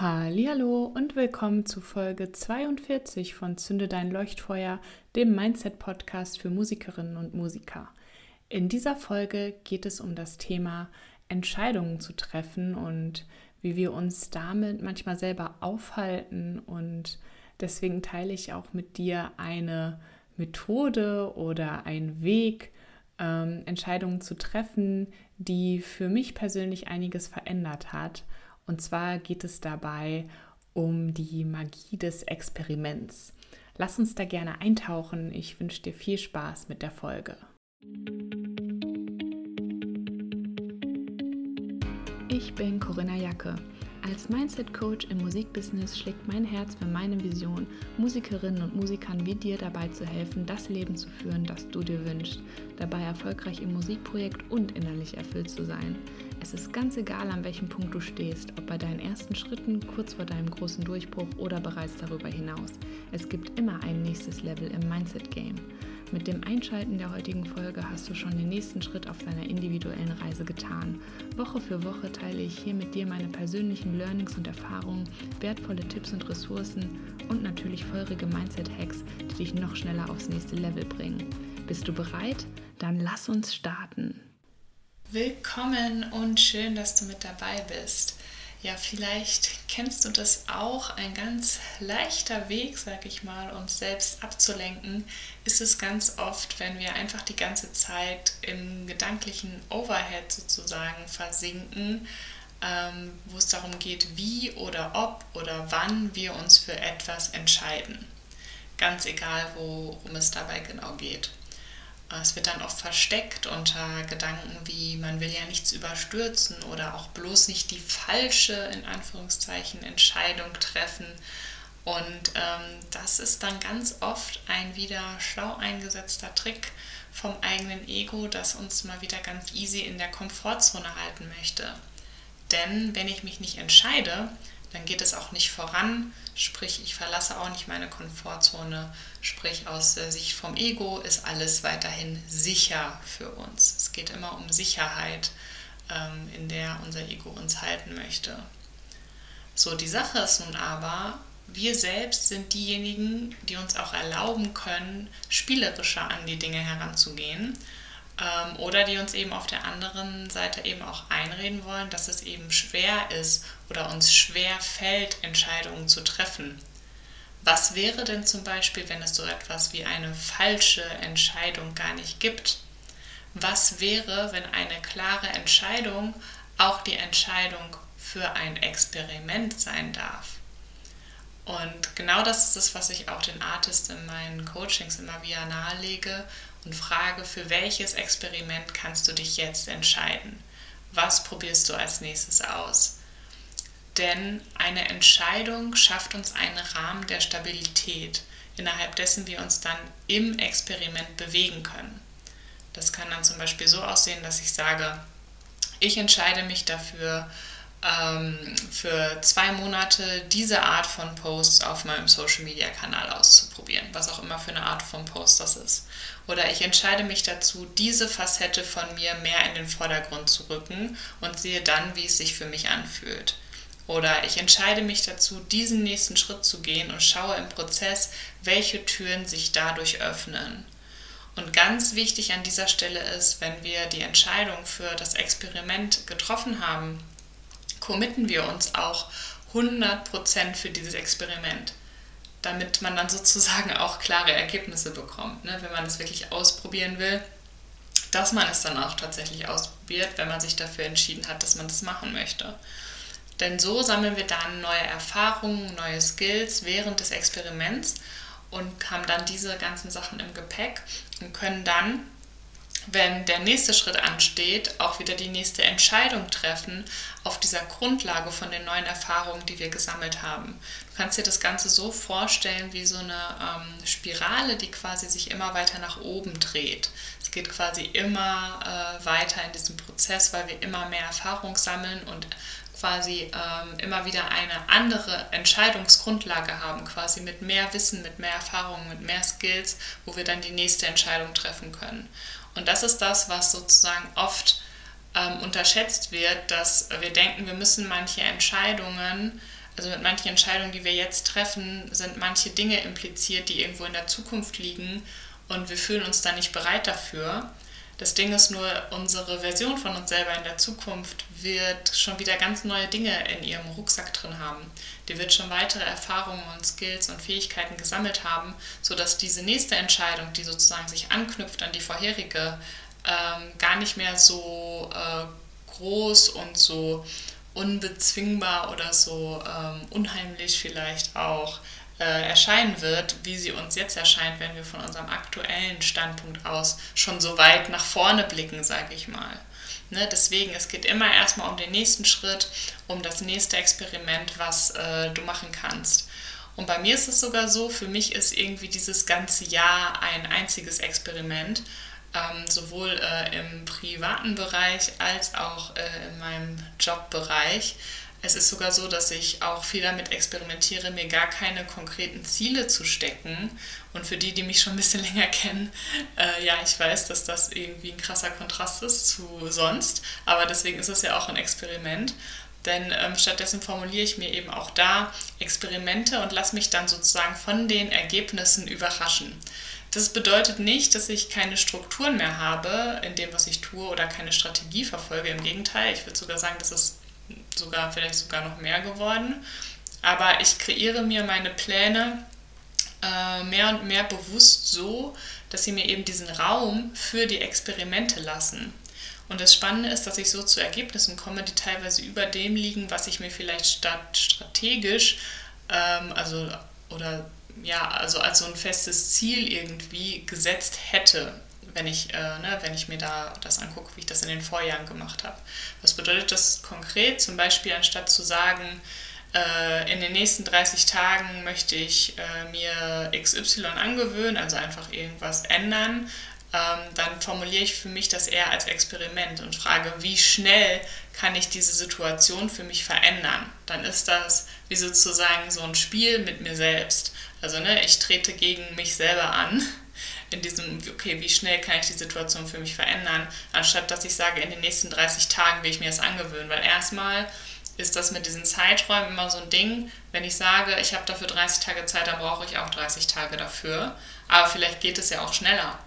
Hallo und willkommen zu Folge 42 von Zünde dein Leuchtfeuer, dem Mindset Podcast für Musikerinnen und Musiker. In dieser Folge geht es um das Thema Entscheidungen zu treffen und wie wir uns damit manchmal selber aufhalten und deswegen teile ich auch mit dir eine Methode oder einen Weg, ähm, Entscheidungen zu treffen, die für mich persönlich einiges verändert hat und zwar geht es dabei um die Magie des Experiments. Lass uns da gerne eintauchen. Ich wünsche dir viel Spaß mit der Folge. Ich bin Corinna Jacke. Als Mindset Coach im Musikbusiness schlägt mein Herz für meine Vision, Musikerinnen und Musikern wie dir dabei zu helfen, das Leben zu führen, das du dir wünschst, dabei erfolgreich im Musikprojekt und innerlich erfüllt zu sein. Es ist ganz egal, an welchem Punkt du stehst, ob bei deinen ersten Schritten, kurz vor deinem großen Durchbruch oder bereits darüber hinaus. Es gibt immer ein nächstes Level im Mindset Game. Mit dem Einschalten der heutigen Folge hast du schon den nächsten Schritt auf deiner individuellen Reise getan. Woche für Woche teile ich hier mit dir meine persönlichen Learnings und Erfahrungen, wertvolle Tipps und Ressourcen und natürlich feurige Mindset-Hacks, die dich noch schneller aufs nächste Level bringen. Bist du bereit? Dann lass uns starten. Willkommen und schön, dass du mit dabei bist. Ja, vielleicht kennst du das auch. Ein ganz leichter Weg, sag ich mal, uns selbst abzulenken, ist es ganz oft, wenn wir einfach die ganze Zeit im gedanklichen Overhead sozusagen versinken, ähm, wo es darum geht, wie oder ob oder wann wir uns für etwas entscheiden. Ganz egal, worum es dabei genau geht. Es wird dann oft versteckt unter Gedanken wie, man will ja nichts überstürzen oder auch bloß nicht die falsche, in Anführungszeichen, Entscheidung treffen. Und ähm, das ist dann ganz oft ein wieder schlau eingesetzter Trick vom eigenen Ego, das uns mal wieder ganz easy in der Komfortzone halten möchte. Denn wenn ich mich nicht entscheide, dann geht es auch nicht voran, sprich ich verlasse auch nicht meine Komfortzone, sprich aus der Sicht vom Ego ist alles weiterhin sicher für uns. Es geht immer um Sicherheit, ähm, in der unser Ego uns halten möchte. So, die Sache ist nun aber, wir selbst sind diejenigen, die uns auch erlauben können, spielerischer an die Dinge heranzugehen oder die uns eben auf der anderen Seite eben auch einreden wollen, dass es eben schwer ist oder uns schwer fällt, Entscheidungen zu treffen. Was wäre denn zum Beispiel, wenn es so etwas wie eine falsche Entscheidung gar nicht gibt? Was wäre, wenn eine klare Entscheidung auch die Entscheidung für ein Experiment sein darf? Und genau das ist es, was ich auch den Artists in meinen Coachings immer wieder nahelege und frage, für welches Experiment kannst du dich jetzt entscheiden? Was probierst du als nächstes aus? Denn eine Entscheidung schafft uns einen Rahmen der Stabilität, innerhalb dessen wir uns dann im Experiment bewegen können. Das kann dann zum Beispiel so aussehen, dass ich sage, ich entscheide mich dafür, für zwei Monate diese Art von Posts auf meinem Social Media Kanal auszuprobieren, was auch immer für eine Art von Post das ist. Oder ich entscheide mich dazu, diese Facette von mir mehr in den Vordergrund zu rücken und sehe dann, wie es sich für mich anfühlt. Oder ich entscheide mich dazu, diesen nächsten Schritt zu gehen und schaue im Prozess, welche Türen sich dadurch öffnen. Und ganz wichtig an dieser Stelle ist, wenn wir die Entscheidung für das Experiment getroffen haben, committen wir uns auch 100% für dieses Experiment, damit man dann sozusagen auch klare Ergebnisse bekommt, ne? wenn man es wirklich ausprobieren will, dass man es dann auch tatsächlich ausprobiert, wenn man sich dafür entschieden hat, dass man das machen möchte. Denn so sammeln wir dann neue Erfahrungen, neue Skills während des Experiments und haben dann diese ganzen Sachen im Gepäck und können dann wenn der nächste Schritt ansteht, auch wieder die nächste Entscheidung treffen auf dieser Grundlage von den neuen Erfahrungen, die wir gesammelt haben. Du kannst dir das Ganze so vorstellen wie so eine ähm, Spirale, die quasi sich immer weiter nach oben dreht. Es geht quasi immer äh, weiter in diesem Prozess, weil wir immer mehr Erfahrung sammeln und quasi ähm, immer wieder eine andere Entscheidungsgrundlage haben, quasi mit mehr Wissen, mit mehr Erfahrung, mit mehr Skills, wo wir dann die nächste Entscheidung treffen können. Und das ist das, was sozusagen oft ähm, unterschätzt wird, dass wir denken, wir müssen manche Entscheidungen also mit manchen Entscheidungen, die wir jetzt treffen, sind manche Dinge impliziert, die irgendwo in der Zukunft liegen und wir fühlen uns da nicht bereit dafür. Das Ding ist nur, unsere Version von uns selber in der Zukunft wird schon wieder ganz neue Dinge in ihrem Rucksack drin haben. Die wird schon weitere Erfahrungen und Skills und Fähigkeiten gesammelt haben, sodass diese nächste Entscheidung, die sozusagen sich anknüpft an die vorherige, ähm, gar nicht mehr so äh, groß und so unbezwingbar oder so ähm, unheimlich vielleicht auch äh, erscheinen wird, wie sie uns jetzt erscheint, wenn wir von unserem aktuellen Standpunkt aus schon so weit nach vorne blicken, sage ich mal. Ne, deswegen, es geht immer erstmal um den nächsten Schritt, um das nächste Experiment, was äh, du machen kannst. Und bei mir ist es sogar so, für mich ist irgendwie dieses ganze Jahr ein einziges Experiment, ähm, sowohl äh, im privaten Bereich als auch äh, in meinem Jobbereich. Es ist sogar so, dass ich auch viel damit experimentiere, mir gar keine konkreten Ziele zu stecken. Und für die, die mich schon ein bisschen länger kennen, äh, ja, ich weiß, dass das irgendwie ein krasser Kontrast ist zu sonst. Aber deswegen ist es ja auch ein Experiment. Denn ähm, stattdessen formuliere ich mir eben auch da Experimente und lasse mich dann sozusagen von den Ergebnissen überraschen. Das bedeutet nicht, dass ich keine Strukturen mehr habe in dem, was ich tue oder keine Strategie verfolge. Im Gegenteil, ich würde sogar sagen, dass es sogar vielleicht sogar noch mehr geworden. Aber ich kreiere mir meine Pläne äh, mehr und mehr bewusst so, dass sie mir eben diesen Raum für die Experimente lassen. Und das Spannende ist, dass ich so zu Ergebnissen komme, die teilweise über dem liegen, was ich mir vielleicht statt strategisch, ähm, also oder ja, also als so ein festes Ziel irgendwie gesetzt hätte wenn ich, äh, ne, wenn ich mir da das angucke, wie ich das in den Vorjahren gemacht habe. Was bedeutet das konkret? Zum Beispiel anstatt zu sagen, äh, in den nächsten 30 Tagen möchte ich äh, mir XY angewöhnen, also einfach irgendwas ändern, ähm, dann formuliere ich für mich das eher als Experiment und frage, wie schnell kann ich diese Situation für mich verändern? Dann ist das wie sozusagen so ein Spiel mit mir selbst. Also ne, ich trete gegen mich selber an in diesem, okay, wie schnell kann ich die Situation für mich verändern, anstatt dass ich sage, in den nächsten 30 Tagen will ich mir das angewöhnen. Weil erstmal ist das mit diesen Zeiträumen immer so ein Ding, wenn ich sage, ich habe dafür 30 Tage Zeit, dann brauche ich auch 30 Tage dafür. Aber vielleicht geht es ja auch schneller.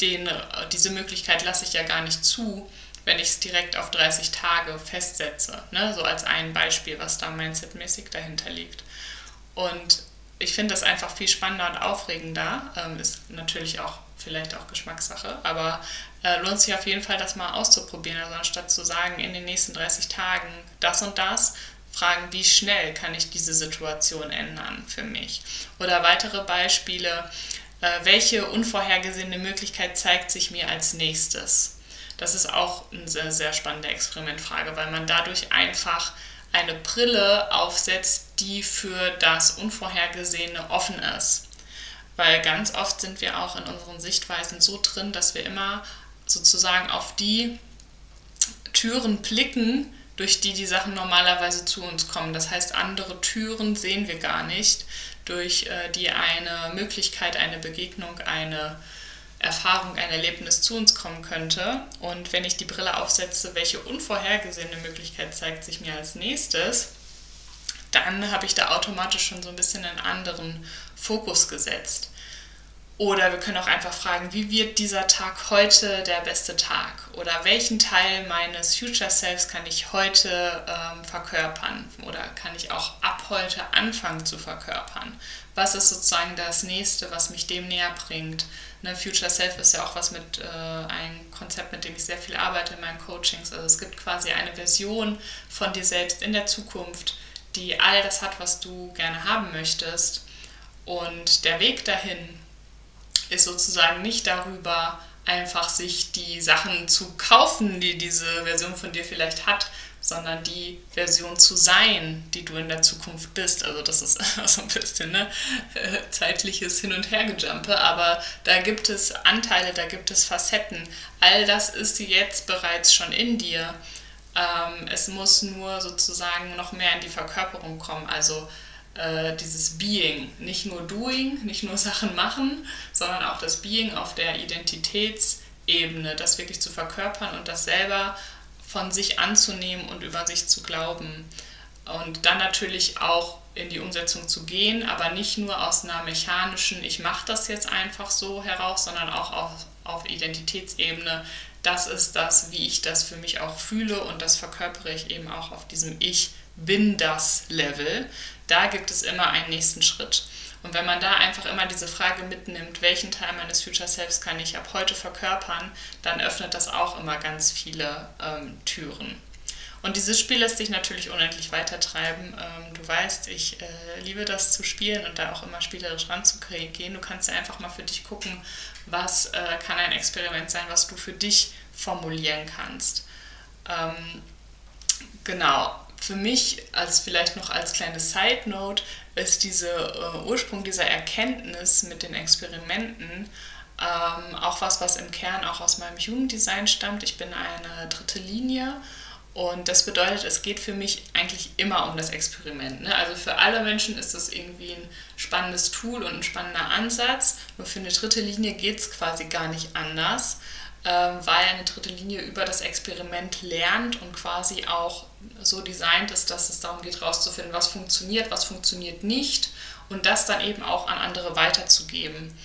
Den, diese Möglichkeit lasse ich ja gar nicht zu, wenn ich es direkt auf 30 Tage festsetze. Ne? So als ein Beispiel, was da mindsetmäßig dahinter liegt. Und ich finde das einfach viel spannender und aufregender. Ähm, ist natürlich auch vielleicht auch Geschmackssache, aber äh, lohnt sich auf jeden Fall, das mal auszuprobieren. Also anstatt zu sagen, in den nächsten 30 Tagen das und das, fragen, wie schnell kann ich diese Situation ändern für mich. Oder weitere Beispiele, äh, welche unvorhergesehene Möglichkeit zeigt sich mir als nächstes? Das ist auch eine sehr, sehr spannende Experimentfrage, weil man dadurch einfach eine Brille aufsetzt, die für das Unvorhergesehene offen ist. Weil ganz oft sind wir auch in unseren Sichtweisen so drin, dass wir immer sozusagen auf die Türen blicken, durch die die Sachen normalerweise zu uns kommen. Das heißt, andere Türen sehen wir gar nicht, durch äh, die eine Möglichkeit, eine Begegnung, eine Erfahrung, ein Erlebnis zu uns kommen könnte. Und wenn ich die Brille aufsetze, welche unvorhergesehene Möglichkeit zeigt sich mir als nächstes, dann habe ich da automatisch schon so ein bisschen einen anderen Fokus gesetzt. Oder wir können auch einfach fragen, wie wird dieser Tag heute der beste Tag? Oder welchen Teil meines Future Selves kann ich heute ähm, verkörpern? Oder kann ich auch ab heute anfangen zu verkörpern? Was ist sozusagen das nächste, was mich dem näher bringt? Ne, Future Self ist ja auch was mit äh, ein Konzept, mit dem ich sehr viel arbeite in meinen Coachings. Also es gibt quasi eine Version von dir selbst in der Zukunft, die all das hat, was du gerne haben möchtest. Und der Weg dahin ist sozusagen nicht darüber, einfach sich die Sachen zu kaufen, die diese Version von dir vielleicht hat, sondern die Version zu sein, die du in der Zukunft bist. Also das ist so ein bisschen ne, zeitliches Hin- und Hergejumpe, aber da gibt es Anteile, da gibt es Facetten. All das ist jetzt bereits schon in dir. Ähm, es muss nur sozusagen noch mehr in die Verkörperung kommen. Also äh, dieses Being, nicht nur Doing, nicht nur Sachen machen, sondern auch das Being auf der Identitätsebene, das wirklich zu verkörpern und das selber von sich anzunehmen und über sich zu glauben. Und dann natürlich auch in die Umsetzung zu gehen, aber nicht nur aus einer mechanischen, ich mache das jetzt einfach so heraus, sondern auch auf, auf Identitätsebene. Das ist das, wie ich das für mich auch fühle und das verkörpere ich eben auch auf diesem Ich bin das Level. Da gibt es immer einen nächsten Schritt. Und wenn man da einfach immer diese Frage mitnimmt, welchen Teil meines Future Selves kann ich ab heute verkörpern, dann öffnet das auch immer ganz viele ähm, Türen. Und dieses Spiel lässt sich natürlich unendlich weitertreiben. Ähm, du weißt, ich äh, liebe das zu spielen und da auch immer spielerisch ranzugehen. Du kannst ja einfach mal für dich gucken, was äh, kann ein Experiment sein, was du für dich formulieren kannst. Ähm, genau, für mich als vielleicht noch als kleine Side Note ist dieser äh, Ursprung dieser Erkenntnis mit den Experimenten ähm, auch was, was im Kern auch aus meinem Jugenddesign stammt. Ich bin eine dritte Linie und das bedeutet, es geht für mich eigentlich immer um das Experiment. Ne? Also für alle Menschen ist das irgendwie ein spannendes Tool und ein spannender Ansatz. Nur für eine dritte Linie geht es quasi gar nicht anders, äh, weil eine dritte Linie über das Experiment lernt und quasi auch so designt ist, dass es darum geht, herauszufinden, was funktioniert, was funktioniert nicht und das dann eben auch an andere weiterzugeben.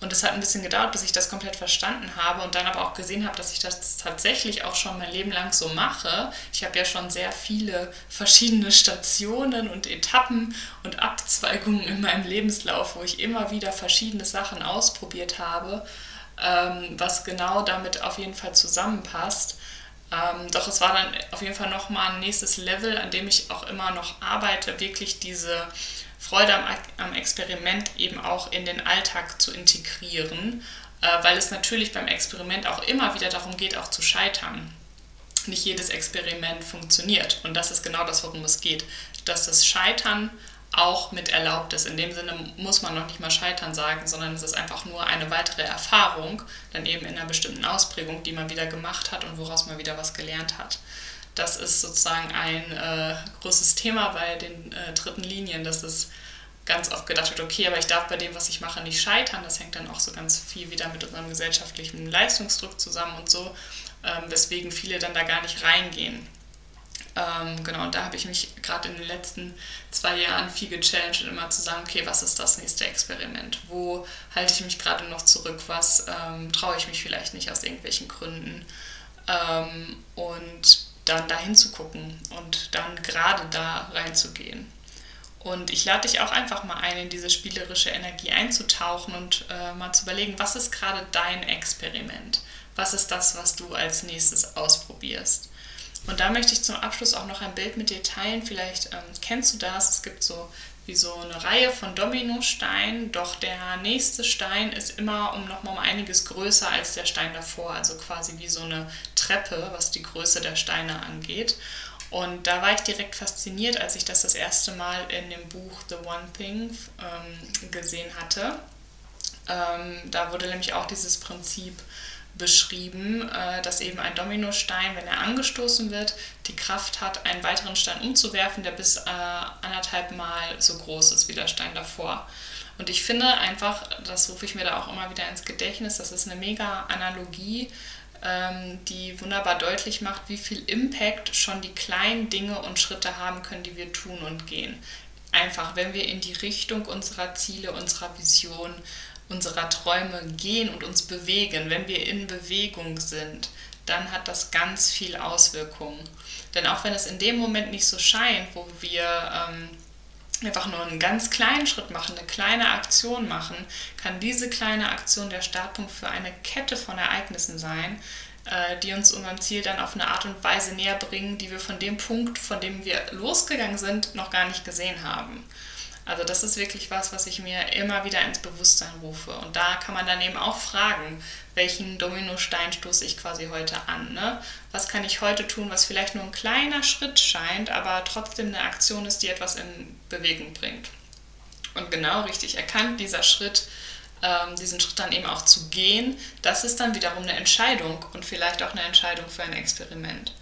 Und es hat ein bisschen gedauert, bis ich das komplett verstanden habe und dann aber auch gesehen habe, dass ich das tatsächlich auch schon mein Leben lang so mache. Ich habe ja schon sehr viele verschiedene Stationen und Etappen und Abzweigungen in meinem Lebenslauf, wo ich immer wieder verschiedene Sachen ausprobiert habe, ähm, was genau damit auf jeden Fall zusammenpasst. Ähm, doch es war dann auf jeden Fall nochmal ein nächstes Level, an dem ich auch immer noch arbeite, wirklich diese Freude am, am Experiment eben auch in den Alltag zu integrieren, äh, weil es natürlich beim Experiment auch immer wieder darum geht, auch zu scheitern. Nicht jedes Experiment funktioniert und das ist genau das, worum es geht, dass das Scheitern auch mit erlaubt ist. In dem Sinne muss man noch nicht mal scheitern sagen, sondern es ist einfach nur eine weitere Erfahrung, dann eben in einer bestimmten Ausprägung, die man wieder gemacht hat und woraus man wieder was gelernt hat. Das ist sozusagen ein äh, großes Thema bei den äh, dritten Linien, dass es ganz oft gedacht wird, okay, aber ich darf bei dem, was ich mache, nicht scheitern. Das hängt dann auch so ganz viel wieder mit unserem gesellschaftlichen Leistungsdruck zusammen und so, ähm, weswegen viele dann da gar nicht reingehen. Ähm, genau, und da habe ich mich gerade in den letzten zwei Jahren viel gechallenged, immer zu sagen, okay, was ist das nächste Experiment? Wo halte ich mich gerade noch zurück? Was ähm, traue ich mich vielleicht nicht aus irgendwelchen Gründen? Ähm, und dann dahin zu gucken und dann gerade da reinzugehen. Und ich lade dich auch einfach mal ein, in diese spielerische Energie einzutauchen und äh, mal zu überlegen, was ist gerade dein Experiment? Was ist das, was du als nächstes ausprobierst? Und da möchte ich zum Abschluss auch noch ein Bild mit dir teilen. Vielleicht ähm, kennst du das. Es gibt so wie so eine Reihe von Dominosteinen, doch der nächste Stein ist immer um nochmal um einiges größer als der Stein davor. Also quasi wie so eine Treppe, was die Größe der Steine angeht. Und da war ich direkt fasziniert, als ich das das erste Mal in dem Buch The One Thing ähm, gesehen hatte. Ähm, da wurde nämlich auch dieses Prinzip beschrieben, äh, dass eben ein Dominostein, wenn er angestoßen wird, die Kraft hat, einen weiteren Stein umzuwerfen, der bis äh, anderthalb Mal so groß ist wie der Stein davor. Und ich finde einfach, das rufe ich mir da auch immer wieder ins Gedächtnis, das ist eine mega Analogie, die wunderbar deutlich macht, wie viel Impact schon die kleinen Dinge und Schritte haben können, die wir tun und gehen. Einfach, wenn wir in die Richtung unserer Ziele, unserer Vision unserer Träume gehen und uns bewegen, wenn wir in Bewegung sind, dann hat das ganz viel Auswirkungen. Denn auch wenn es in dem Moment nicht so scheint, wo wir ähm, einfach nur einen ganz kleinen Schritt machen, eine kleine Aktion machen, kann diese kleine Aktion der Startpunkt für eine Kette von Ereignissen sein, äh, die uns unserem Ziel dann auf eine Art und Weise näher bringen, die wir von dem Punkt, von dem wir losgegangen sind, noch gar nicht gesehen haben. Also das ist wirklich was, was ich mir immer wieder ins Bewusstsein rufe. Und da kann man dann eben auch fragen, welchen Dominostein stoße ich quasi heute an. Ne? Was kann ich heute tun, was vielleicht nur ein kleiner Schritt scheint, aber trotzdem eine Aktion ist, die etwas in Bewegung bringt. Und genau richtig erkannt, dieser Schritt, ähm, diesen Schritt dann eben auch zu gehen, das ist dann wiederum eine Entscheidung und vielleicht auch eine Entscheidung für ein Experiment.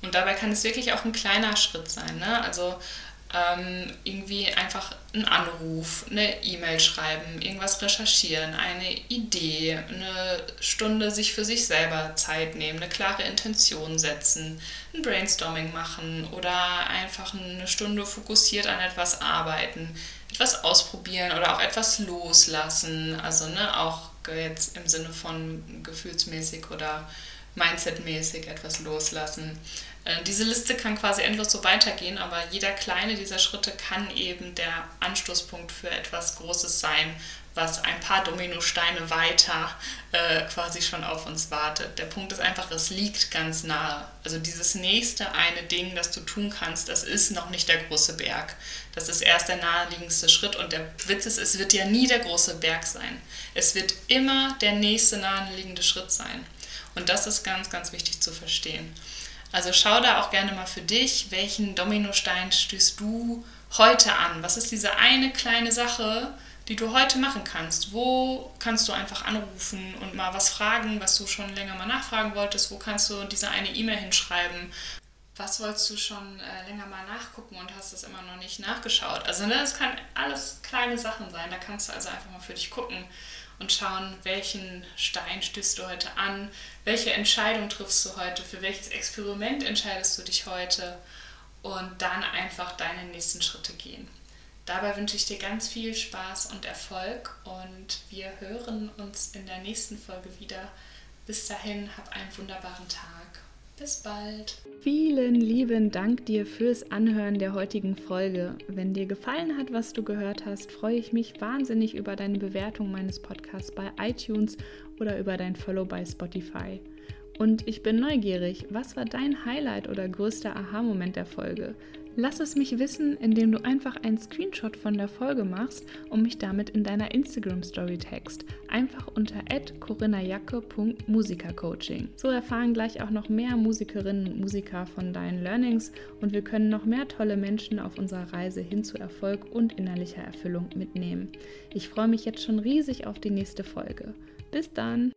Und dabei kann es wirklich auch ein kleiner Schritt sein. Ne? Also ähm, irgendwie einfach einen Anruf, eine E-Mail schreiben, irgendwas recherchieren, eine Idee, eine Stunde sich für sich selber Zeit nehmen, eine klare Intention setzen, ein Brainstorming machen oder einfach eine Stunde fokussiert an etwas arbeiten, etwas ausprobieren oder auch etwas loslassen, also ne, auch jetzt im Sinne von gefühlsmäßig oder mindsetmäßig etwas loslassen. Äh, diese Liste kann quasi endlos so weitergehen, aber jeder kleine dieser Schritte kann eben der Anstoßpunkt für etwas Großes sein, was ein paar Dominosteine weiter äh, quasi schon auf uns wartet. Der Punkt ist einfach, es liegt ganz nahe. Also dieses nächste eine Ding, das du tun kannst, das ist noch nicht der große Berg. Das ist erst der naheliegendste Schritt und der Witz ist, es wird ja nie der große Berg sein. Es wird immer der nächste naheliegende Schritt sein. Und das ist ganz, ganz wichtig zu verstehen. Also schau da auch gerne mal für dich, welchen Dominostein stößt du heute an? Was ist diese eine kleine Sache, die du heute machen kannst? Wo kannst du einfach anrufen und mal was fragen, was du schon länger mal nachfragen wolltest? Wo kannst du diese eine E-Mail hinschreiben? Was wolltest du schon äh, länger mal nachgucken und hast es immer noch nicht nachgeschaut? Also ne, das kann alles kleine Sachen sein. Da kannst du also einfach mal für dich gucken und schauen, welchen Stein stößt du heute an, welche Entscheidung triffst du heute, für welches Experiment entscheidest du dich heute und dann einfach deine nächsten Schritte gehen. Dabei wünsche ich dir ganz viel Spaß und Erfolg und wir hören uns in der nächsten Folge wieder. Bis dahin, hab einen wunderbaren Tag. Bis bald. Vielen lieben Dank dir fürs Anhören der heutigen Folge. Wenn dir gefallen hat, was du gehört hast, freue ich mich wahnsinnig über deine Bewertung meines Podcasts bei iTunes oder über dein Follow bei Spotify. Und ich bin neugierig, was war dein Highlight oder größter Aha-Moment der Folge? Lass es mich wissen, indem du einfach einen Screenshot von der Folge machst und mich damit in deiner Instagram-Story text. Einfach unter corinna.musikercoaching. So erfahren gleich auch noch mehr Musikerinnen und Musiker von deinen Learnings und wir können noch mehr tolle Menschen auf unserer Reise hin zu Erfolg und innerlicher Erfüllung mitnehmen. Ich freue mich jetzt schon riesig auf die nächste Folge. Bis dann!